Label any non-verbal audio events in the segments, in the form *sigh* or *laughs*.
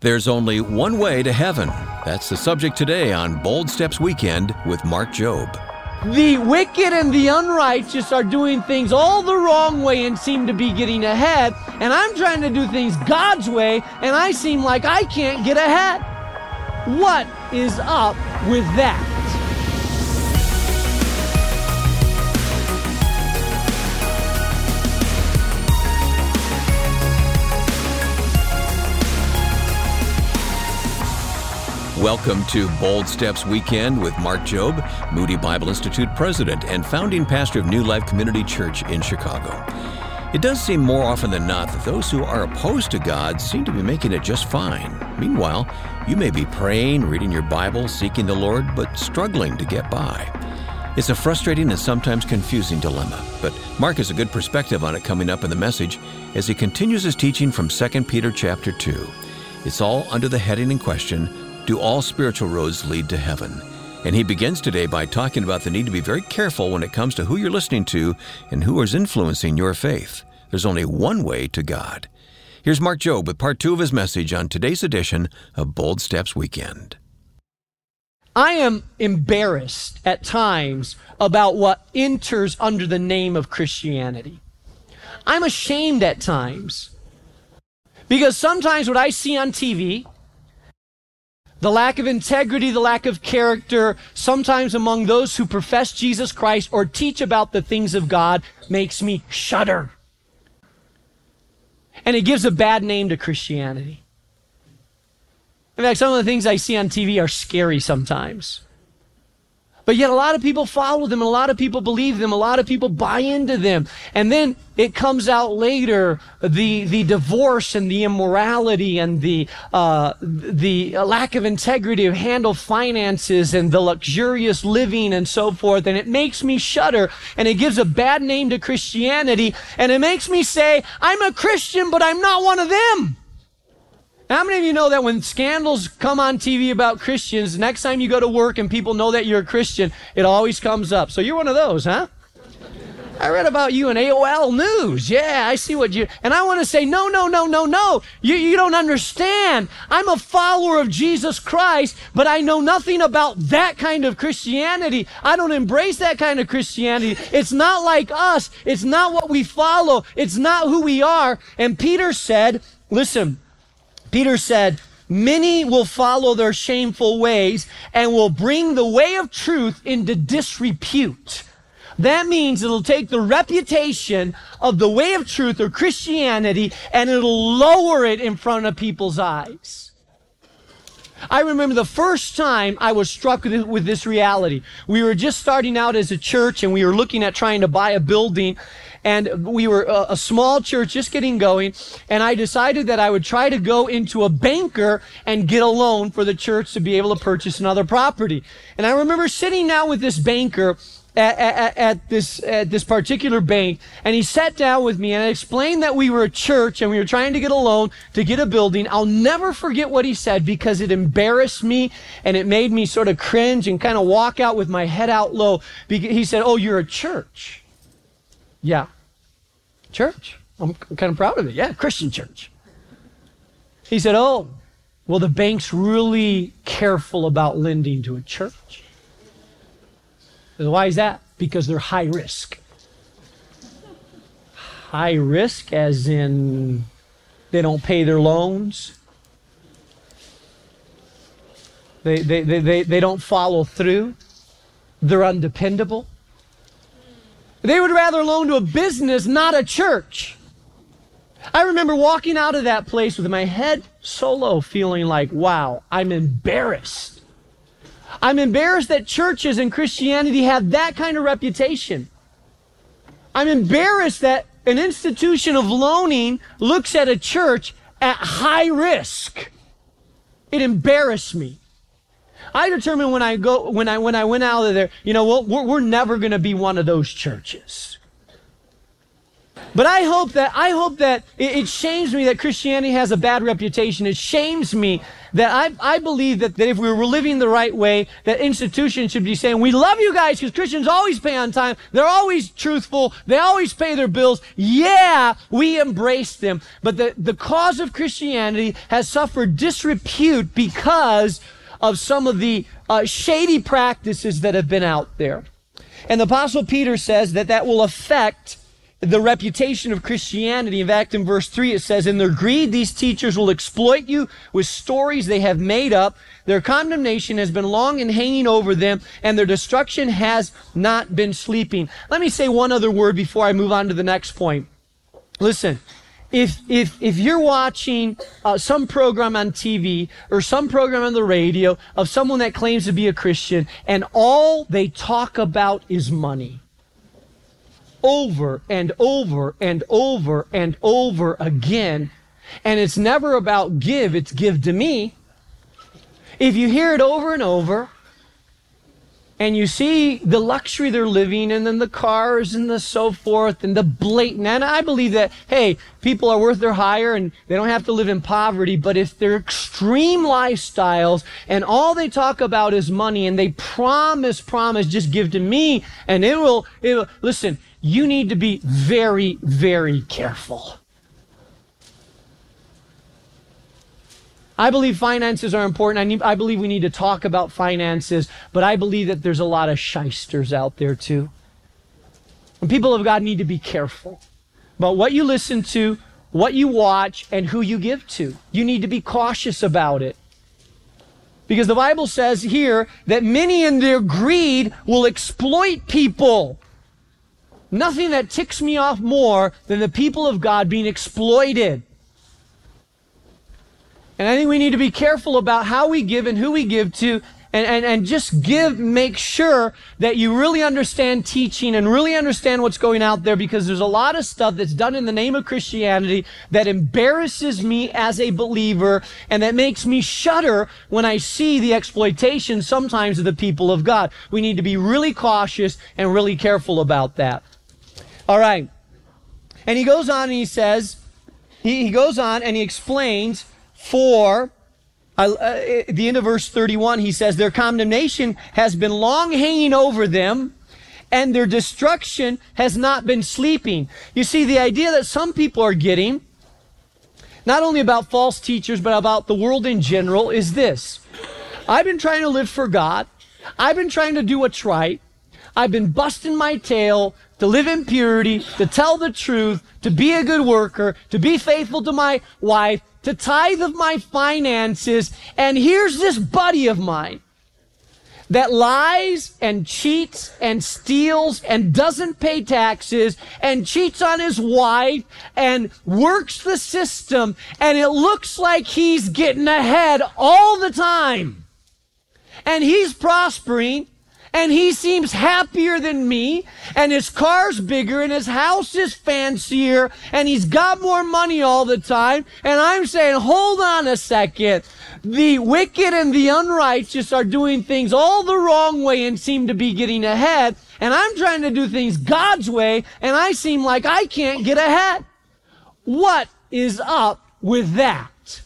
There's only one way to heaven. That's the subject today on Bold Steps Weekend with Mark Jobe. The wicked and the unrighteous are doing things all the wrong way and seem to be getting ahead. And I'm trying to do things God's way and I seem like I can't get ahead. What is up with that? Welcome to Bold Steps Weekend with Mark Jobe, Moody Bible Institute president and founding pastor of New Life Community Church in Chicago. It does seem more often than not that those who are opposed to God seem to be making it just fine. Meanwhile, you may be praying, reading your Bible, seeking the Lord, but struggling to get by. It's a frustrating and sometimes confusing dilemma, but Mark has a good perspective on it coming up in the message as he continues his teaching from 2 Peter chapter 2. It's all under the heading in question do all spiritual roads lead to heaven? And he begins today by talking about the need to be very careful when it comes to who you're listening to and who is influencing your faith. There's only one way to God. Here's Mark Jobe with part two of his message on today's edition of Bold Steps Weekend. I am embarrassed at times about what enters under the name of Christianity. I'm ashamed at times because sometimes what I see on TV, the lack of integrity, the lack of character, sometimes among those who profess Jesus Christ or teach about the things of God, makes me shudder. And it gives a bad name to Christianity. In fact, some of the things I see on TV are scary sometimes. But yet, a lot of people follow them, a lot of people believe them, a lot of people buy into them. And then it comes out later the, the divorce and the immorality and the, uh, the lack of integrity of handle finances and the luxurious living and so forth. And it makes me shudder, and it gives a bad name to Christianity, and it makes me say, I'm a Christian, but I'm not one of them. How many of you know that when scandals come on TV about Christians, next time you go to work and people know that you're a Christian, it always comes up. So you're one of those, huh? I read about you in AOL News. Yeah, I see what you. And I want to say, no, no, no, no, no. You, you don't understand. I'm a follower of Jesus Christ, but I know nothing about that kind of Christianity. I don't embrace that kind of Christianity. It's not like us. It's not what we follow. It's not who we are. And Peter said, listen, Peter said, Many will follow their shameful ways and will bring the way of truth into disrepute. That means it'll take the reputation of the way of truth or Christianity and it'll lower it in front of people's eyes. I remember the first time I was struck with this reality. We were just starting out as a church and we were looking at trying to buy a building and we were a, a, small church just getting going and i decided that i would try to go into a banker and get a loan for the church to be able to purchase another property and i remember sitting down with this banker at, at, at, this at this particular bank, and he sat down with me and I explained that we were a church and we were trying to get a loan to get a building. I'll never forget what he said because it embarrassed me and it made me sort of cringe and kind of walk out with my head out low. He said, "Oh, you're a church." Yeah. Church. I'm kind of proud of it. Yeah, Christian church. He said, Oh, well, the bank's really careful about lending to a church. Said, Why is that? Because they're high risk. High risk, as in they don't pay their loans, they, they, they, they, they don't follow through, they're undependable. They would rather loan to a business, not a church. I remember walking out of that place with my head so low, feeling like, wow, I'm embarrassed. I'm embarrassed that churches and Christianity have that kind of reputation. I'm embarrassed that an institution of loaning looks at a church at high risk. It embarrassed me. I determined when I go when I when I went out of there, you know, we're, we're never going to be one of those churches. But I hope that I hope that it, it, shames me that Christianity has a bad reputation. It shames me that I, I believe that, that if we were living the right way, that institutions should be saying, we love you guys because Christians always pay on time. They're always truthful. They always pay their bills. Yeah, we embrace them. But the, the cause of Christianity has suffered disrepute because of some of the uh, shady practices that have been out there. And the apostle Peter says that that will affect the reputation of Christianity. In fact, in verse 3, it says, In their greed, these teachers will exploit you with stories they have made up. Their condemnation has been long and hanging over them, and their destruction has not been sleeping. Let me say one other word before I move on to the next point. Listen, if, if, if you're watching uh, some program on TV or some program on the radio of someone that claims to be a Christian and all they talk about is money, over and over and over and over again. And it's never about give, it's give to me. If you hear it over and over, and you see the luxury they're living and then the cars and the so forth and the blatant and i believe that hey people are worth their hire and they don't have to live in poverty but if they're extreme lifestyles and all they talk about is money and they promise promise just give to me and it will it will listen you need to be very, very careful. I believe finances are important. I, need, I believe we need to talk about finances, but I believe that there's a lot of shysters out there too. And people of God need to be careful about what you listen to, what you watch, and who you give to. You need to be cautious about it. Because the Bible says here that many in their greed will exploit people. Nothing that ticks me off more than the people of God being exploited. And I think we need to be careful about how we give and who we give to and, and, and just give, make sure that you really understand teaching and really understand what's going out there because there's a lot of stuff that's done in the name of Christianity that embarrasses me as a believer and that makes me shudder when I see the exploitation sometimes of the people of God. We need to be really cautious and really careful about that. All right. And he goes on and he says, he, he goes on and he explains for uh, the end of verse 31, he says, Their condemnation has been long hanging over them, and their destruction has not been sleeping. You see, the idea that some people are getting, not only about false teachers, but about the world in general, is this. I've been trying to live for God, I've been trying to do what's right, I've been busting my tail, to live in purity, to tell the truth, to be a good worker, to be faithful to my wife, to tithe of my finances. And here's this buddy of mine that lies and cheats and steals and doesn't pay taxes and cheats on his wife and works the system and it looks like he's getting ahead all the time. And he's prospering and he seems happier than me, and his car's bigger, and his house is fancier, and he's got more money all the time. And I'm saying, hold on a second. The wicked and the unrighteous are doing things all the wrong way and seem to be getting ahead. And I'm trying to do things God's way, and I seem like I can't get ahead. What is up with that?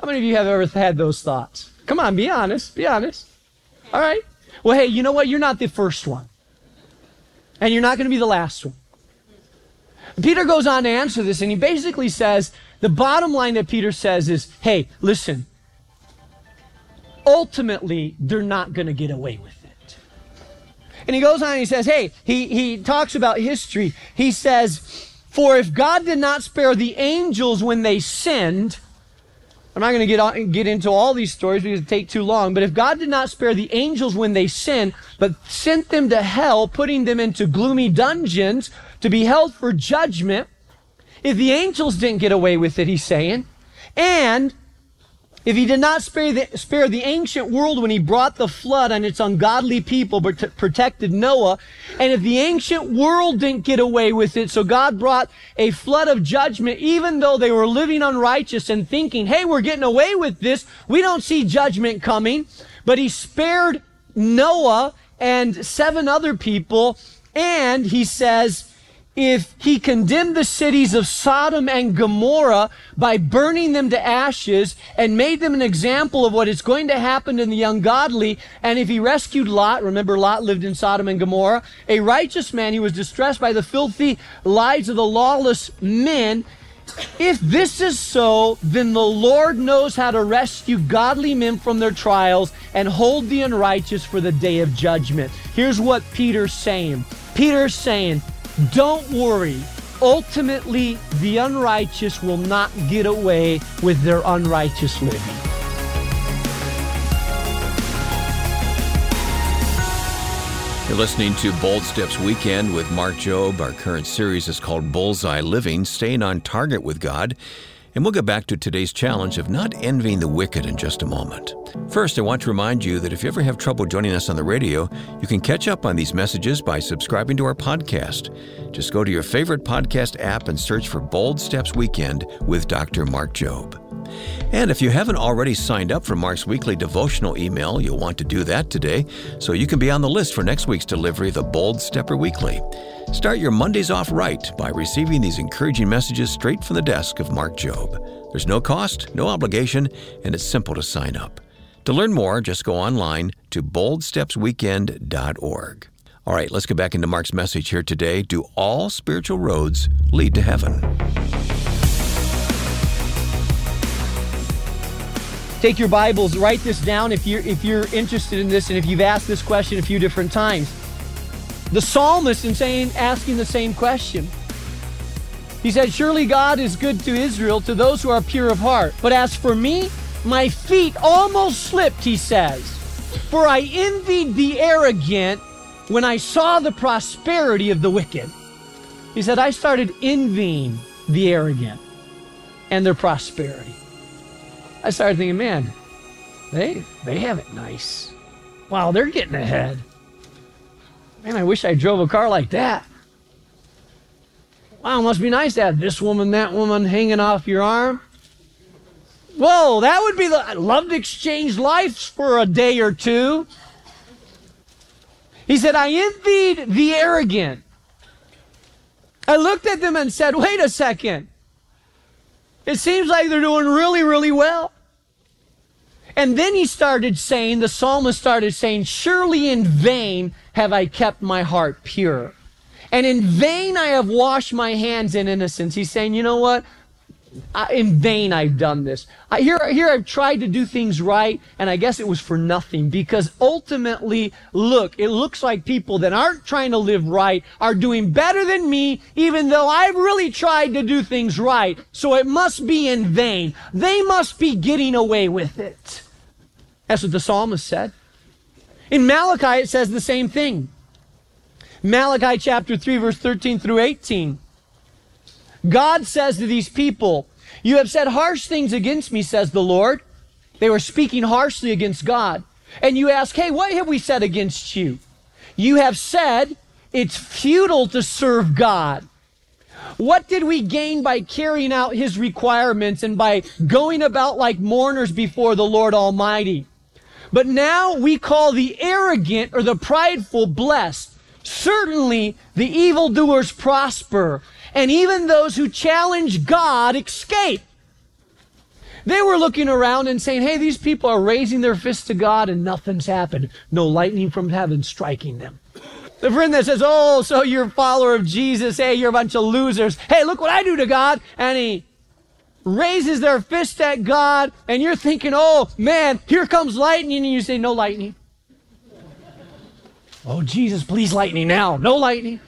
How many of you have ever had those thoughts? Come on, be honest. Be honest. All right. Well, hey, you know what? You're not the first one. And you're not going to be the last one. Peter goes on to answer this, and he basically says the bottom line that Peter says is hey, listen, ultimately, they're not going to get away with it. And he goes on and he says, hey, he, he talks about history. He says, for if God did not spare the angels when they sinned, I'm not going to get on, get into all these stories because it take too long. But if God did not spare the angels when they sinned, but sent them to hell, putting them into gloomy dungeons to be held for judgment, if the angels didn't get away with it, he's saying, and if he did not spare the, spare the ancient world when he brought the flood on its ungodly people, but protected Noah, and if the ancient world didn't get away with it, so God brought a flood of judgment, even though they were living unrighteous and thinking, hey, we're getting away with this, we don't see judgment coming, but he spared Noah and seven other people, and he says, if he condemned the cities of Sodom and Gomorrah by burning them to ashes and made them an example of what is going to happen to the ungodly, and if he rescued Lot, remember Lot lived in Sodom and Gomorrah, a righteous man, who was distressed by the filthy lives of the lawless men. If this is so, then the Lord knows how to rescue godly men from their trials and hold the unrighteous for the day of judgment. Here's what Peter's saying. Peter's saying, don't worry. Ultimately, the unrighteous will not get away with their unrighteous living. You're listening to Bold Steps Weekend with Mark Jobe. Our current series is called Bullseye Living, Staying on Target with God. And we'll get back to today's challenge of not envying the wicked in just a moment. First, I want to remind you that if you ever have trouble joining us on the radio, you can catch up on these messages by subscribing to our podcast. Just go to your favorite podcast app and search for Bold Steps Weekend with Dr. Mark Jobe. And if you haven't already signed up for Mark's weekly devotional email, you'll want to do that today so you can be on the list for next week's delivery the Bold Stepper Weekly. Start your Mondays off right by receiving these encouraging messages straight from the desk of Mark Jobe. There's no cost, no obligation, and it's simple to sign up. To learn more, just go online to boldstepsweekend.org. All right, let's get back into Mark's message here today. Do all spiritual roads lead to heaven? Take your Bibles, write this down if you're if you're interested in this and if you've asked this question a few different times. The psalmist in saying asking the same question. He said, Surely God is good to Israel, to those who are pure of heart. But as for me, my feet almost slipped, he says. For I envied the arrogant when I saw the prosperity of the wicked. He said, I started envying the arrogant and their prosperity. I started thinking, man, they they have it nice. Wow, they're getting ahead. Man, I wish I drove a car like that. Wow, must be nice to have this woman, that woman hanging off your arm. Whoa, that would be the. I'd love to exchange lives for a day or two. He said, I envied the arrogant. I looked at them and said, wait a second. It seems like they're doing really, really well. And then he started saying, the psalmist started saying, Surely in vain have I kept my heart pure. And in vain I have washed my hands in innocence. He's saying, you know what? In vain I've done this. I, here, here I've tried to do things right, and I guess it was for nothing because ultimately, look, it looks like people that aren't trying to live right are doing better than me, even though I've really tried to do things right. So it must be in vain. They must be getting away with it. That's what the psalmist said. In Malachi, it says the same thing. Malachi chapter 3, verse 13 through 18. God says to these people, You have said harsh things against me, says the Lord. They were speaking harshly against God. And you ask, Hey, what have we said against you? You have said it's futile to serve God. What did we gain by carrying out his requirements and by going about like mourners before the Lord Almighty? But now we call the arrogant or the prideful blessed. Certainly the evildoers prosper, and even those who challenge God escape. They were looking around and saying, hey, these people are raising their fists to God and nothing's happened. No lightning from heaven striking them. The friend that says, oh, so you're a follower of Jesus. Hey, you're a bunch of losers. Hey, look what I do to God. And he raises their fist at God and you're thinking, oh man, here comes lightning. And you say, no lightning. oh, Jesus, please lightning now. No lightning.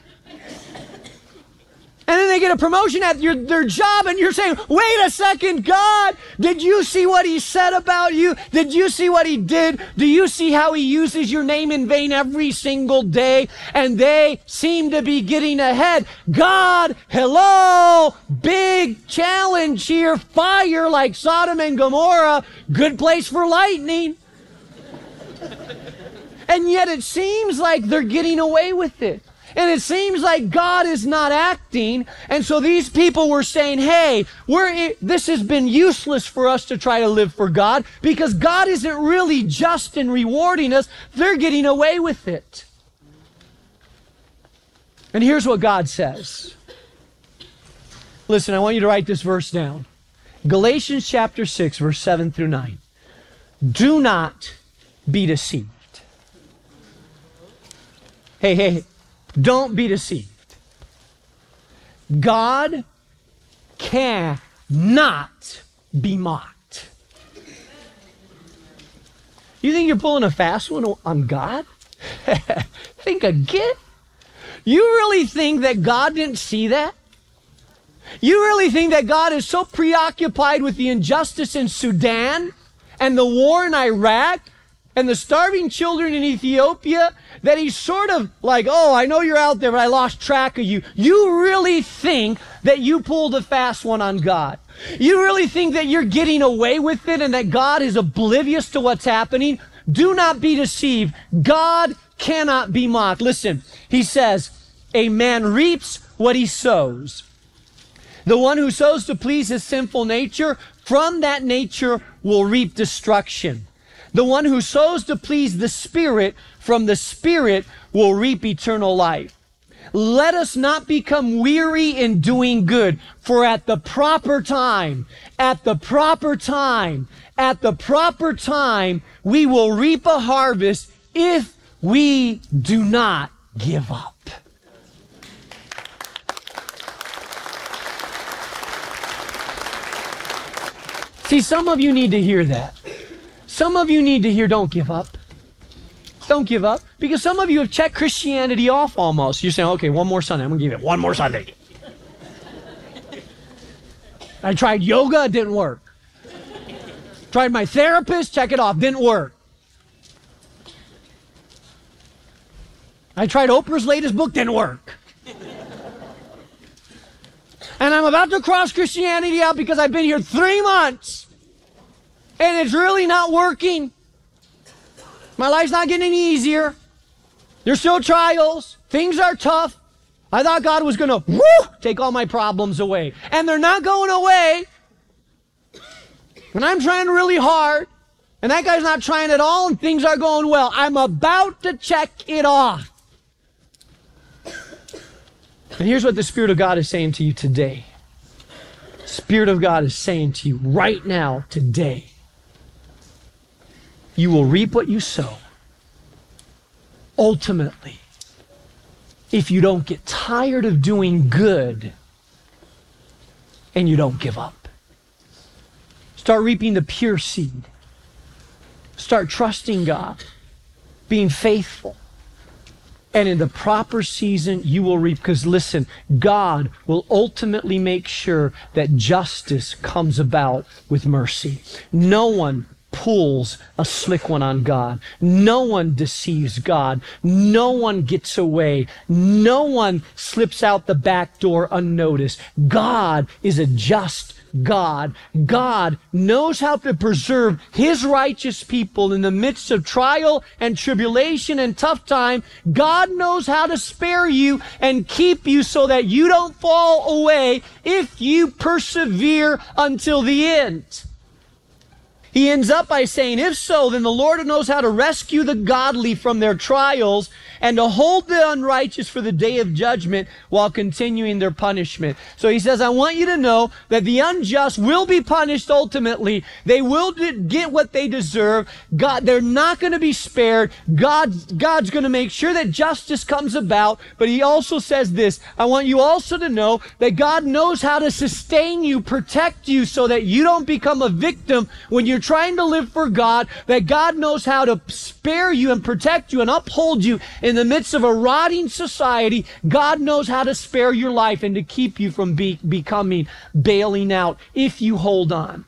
And then they get a promotion at your, their job, and you're saying, wait a second, God, did you see what he said about you? Did you see what he did? Do you see how he uses your name in vain every single day? And they seem to be getting ahead. God, hello, big challenge here, fire like Sodom and Gomorrah, good place for lightning. and yet it seems like they're getting away with it. And it seems like God is not acting. And so these people were saying, hey, we're, this has been useless for us to try to live for God because God isn't really just in rewarding us. They're getting away with it. And here's what God says. Listen, I want you to write this verse down. Galatians chapter 6, verse 7 through 9. Do not be deceived. Hey, hey, don't be deceived. God cannot be mocked. You think you're pulling a fast one on God? *laughs* think again. You really think that God didn't see that? You really think that God is so preoccupied with the injustice in Sudan and the war in Iraq and the starving children in Ethiopia that he's sort of like, oh, I know you're out there, but I lost track of you. You really think that you pulled a fast one on God. You really think that you're getting away with it and that God is oblivious to what's happening? Do not be deceived. God cannot be mocked. Listen, he says, a man reaps what he sows. The one who sows to please his sinful nature, from that nature will reap destruction. The one who sows to please the Spirit, from the Spirit will reap eternal life. Let us not become weary in doing good, for at the proper time, at the proper time, at the proper time, we will reap a harvest if we do not give up. See, some of you need to hear that. Some of you need to hear, don't give up. Don't give up. Because some of you have checked Christianity off almost. You're saying, okay, one more Sunday. I'm going to give it one more Sunday. I tried yoga, it didn't work. Tried my therapist, check it off, didn't work. I tried Oprah's latest book, didn't work. And I'm about to cross Christianity out because I've been here three months and it's really not working. My life's not getting any easier. There's still trials. Things are tough. I thought God was going to take all my problems away. And they're not going away. And I'm trying really hard. And that guy's not trying at all, and things are going well. I'm about to check it off. And here's what the Spirit of God is saying to you today. Spirit of God is saying to you right now, today, you will reap what you sow. Ultimately, if you don't get tired of doing good and you don't give up, start reaping the pure seed. Start trusting God, being faithful and in the proper season, you will reap. Because listen, God will ultimately make sure that justice comes about with mercy. No one pulls a slick one on God. No one deceives God. No one gets away. No one slips out the back door unnoticed. God is a just God. God knows how to preserve His righteous people in the midst of trial and tribulation and tough time. God knows how to spare you and keep you so that you don't fall away if you persevere until the end. He ends up by saying, If so, then the Lord knows how to rescue the godly from their trials and to hold the unrighteous for the day of judgment while continuing their punishment. So he says, I want you to know that the unjust will be punished ultimately. They will get what they deserve. God, they're not going to be spared. God, God's going to make sure that justice comes about. But he also says this, I want you also to know that God knows how to sustain you, protect you so that you don't become a victim when you're trying to live for God, that God knows how to spare you and protect you and uphold you in the midst of a rotting society. God knows how to spare your life and to keep you from be, becoming bailing out if you hold on.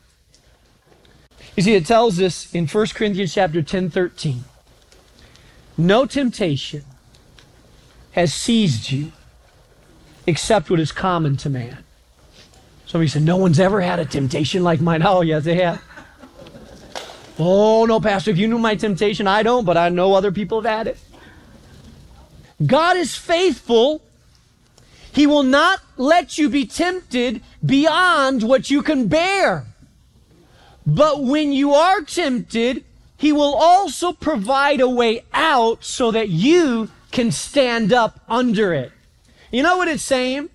You see, it tells us in 1 Corinthians chapter 10, 13, no temptation has seized you except what is common to man. Somebody said, No one's ever had a temptation like mine. *laughs* Oh, yes, they have. Oh, no, Pastor, if you knew my temptation, I don't, but I know other people have had it. God is faithful. He will not let you be tempted beyond what you can bear. But when you are tempted, He will also provide a way out so that you can stand up under it. You know what it's saying?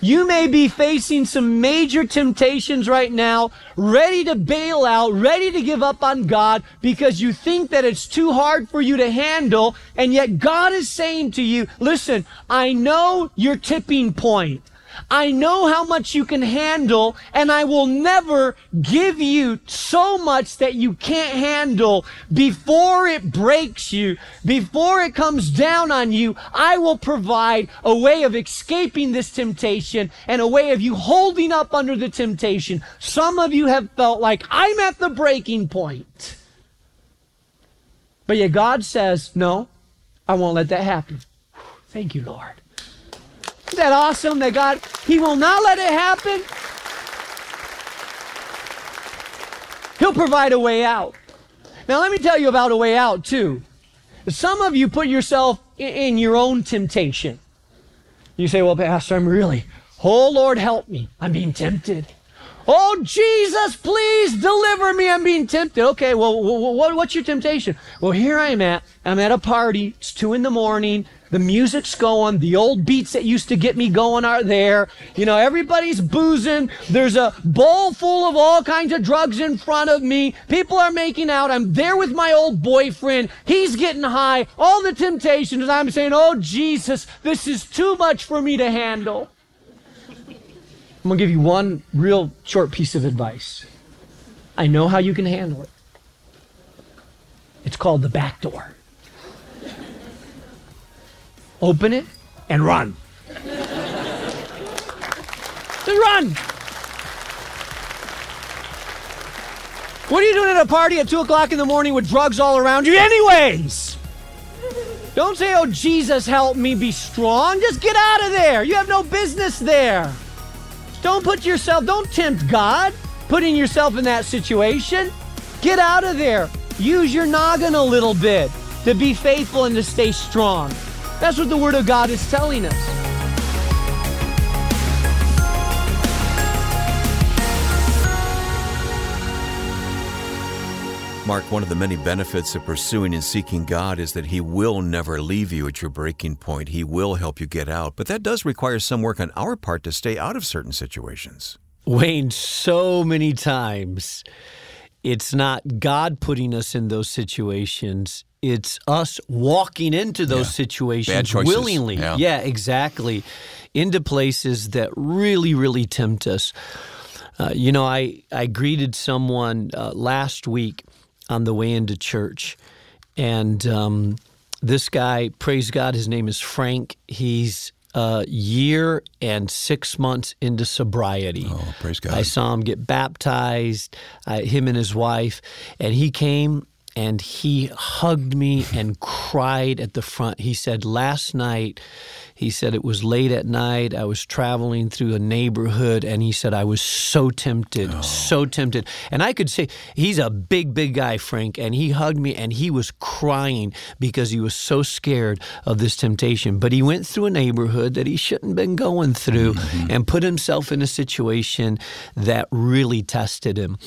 You may be facing some major temptations right now, ready to bail out, ready to give up on God because you think that it's too hard for you to handle. And yet God is saying to you, listen, I know your tipping point. I know how much you can handle and I will never give you so much that you can't handle before it breaks you, before it comes down on you. I will provide a way of escaping this temptation and a way of you holding up under the temptation. Some of you have felt like I'm at the breaking point. But yet God says, no, I won't let that happen. Thank you, Lord. Isn't that awesome that God, He will not let it happen? He'll provide a way out. Now, let me tell you about a way out, too. Some of you put yourself in your own temptation. You say, Well, Pastor, I'm really, oh Lord, help me. I'm being tempted. Oh, Jesus, please deliver me. I'm being tempted. Okay, well, what's your temptation? Well, here I am at. I'm at a party. It's two in the morning. The music's going. The old beats that used to get me going are there. You know, everybody's boozing. There's a bowl full of all kinds of drugs in front of me. People are making out. I'm there with my old boyfriend. He's getting high. All the temptations. I'm saying, oh, Jesus, this is too much for me to handle. I'm going to give you one real short piece of advice. I know how you can handle it. It's called the back door. Open it and run. Just run. What are you doing at a party at 2 o'clock in the morning with drugs all around you, anyways? Don't say, oh, Jesus, help me be strong. Just get out of there. You have no business there. Don't put yourself, don't tempt God putting yourself in that situation. Get out of there. Use your noggin a little bit to be faithful and to stay strong. That's what the Word of God is telling us. Mark, one of the many benefits of pursuing and seeking God is that He will never leave you at your breaking point. He will help you get out. But that does require some work on our part to stay out of certain situations. Wayne, so many times it's not God putting us in those situations it's us walking into those yeah. situations willingly. Yeah. yeah. exactly. Into places that really, really tempt us. Uh, you know, I, I greeted someone uh, last week on the way into church, and um, this guy, praise God, his name is Frank. He's a year and six months into sobriety. Oh, praise God. I saw him get baptized, uh, him and his wife, and he came and he hugged me and cried at the front. He said, Last night, he said it was late at night. I was traveling through a neighborhood, and he said I was so tempted, oh. so tempted. And I could say he's a big, big guy, Frank, and he hugged me, and he was crying because he was so scared of this temptation. But he went through a neighborhood that he shouldn't have been going through, mm-hmm. and put himself in a situation that really tested him.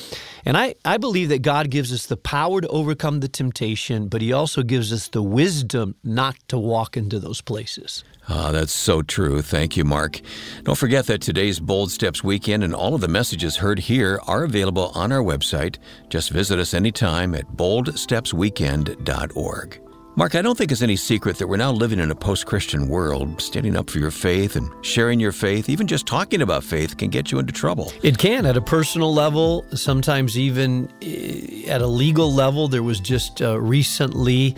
And I, I believe that God gives us the power to overcome the temptation, but He also gives us the wisdom not to walk into those places. Ah, that's so true. Thank you, Mark. Don't forget that today's Bold Steps weekend and all of the messages heard here are available on our website. Just visit us anytime at boldstepsweekend.org. Mark, I don't think it's any secret that we're now living in a post Christian world. Standing up for your faith and sharing your faith, even just talking about faith, can get you into trouble. It can at a personal level, sometimes even eh, at a legal level. There was just uh, recently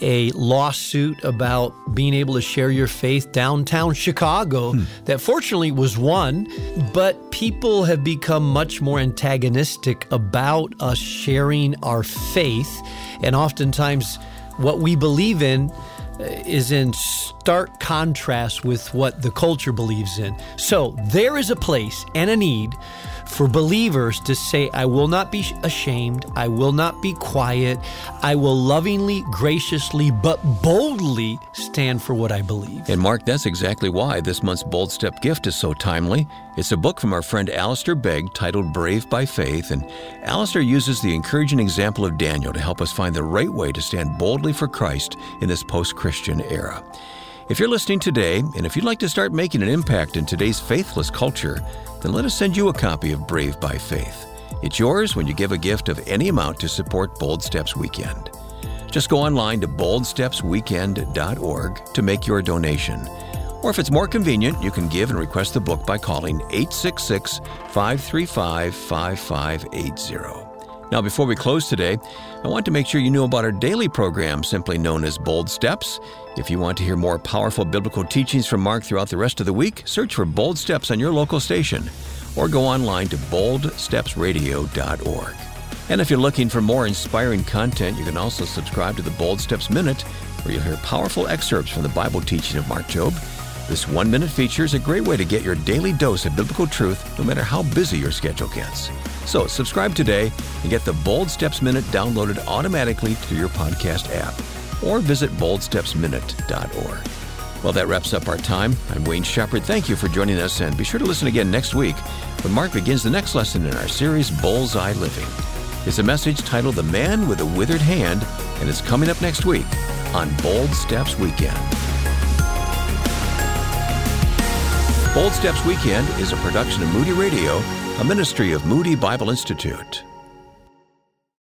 a lawsuit about being able to share your faith downtown Chicago hmm. that fortunately was won, but people have become much more antagonistic about us sharing our faith and oftentimes what we believe in uh, is in stark contrast with what the culture believes in. So there is a place and a need for believers to say, I will not be ashamed, I will not be quiet, I will lovingly, graciously, but boldly stand for what I believe. And Mark, that's exactly why this month's Bold Step gift is so timely. It's a book from our friend Alistair Begg titled Brave by Faith, and Alistair uses the encouraging example of Daniel to help us find the right way to stand boldly for Christ in this post Christian era. If you're listening today, and if you'd like to start making an impact in today's faithless culture, then let us send you a copy of Brave by Faith. It's yours when you give a gift of any amount to support Bold Steps Weekend. Just go online to boldstepsweekend.org to make your donation. Or if it's more convenient, you can give and request the book by calling 866 535 5580. Now, before we close today, I want to make sure you know about our daily program, simply known as Bold Steps. If you want to hear more powerful biblical teachings from Mark throughout the rest of the week, search for Bold Steps on your local station or go online to boldstepsradio.org. And if you're looking for more inspiring content, you can also subscribe to the Bold Steps Minute, where you'll hear powerful excerpts from the Bible teaching of Mark Jobe. This one minute feature is a great way to get your daily dose of biblical truth, no matter how busy your schedule gets. So, subscribe today and get the Bold Steps Minute downloaded automatically through your podcast app, or visit boldstepsminute.org. Well, that wraps up our time. I'm Wayne Shepherd. Thank you for joining us, and be sure to listen again next week when Mark begins the next lesson in our series, Bullseye Living. It's a message titled The Man with a Withered Hand, and it's coming up next week on Bold Steps Weekend. Bold Steps Weekend is a production of Moody Radio, a ministry of Moody Bible Institute.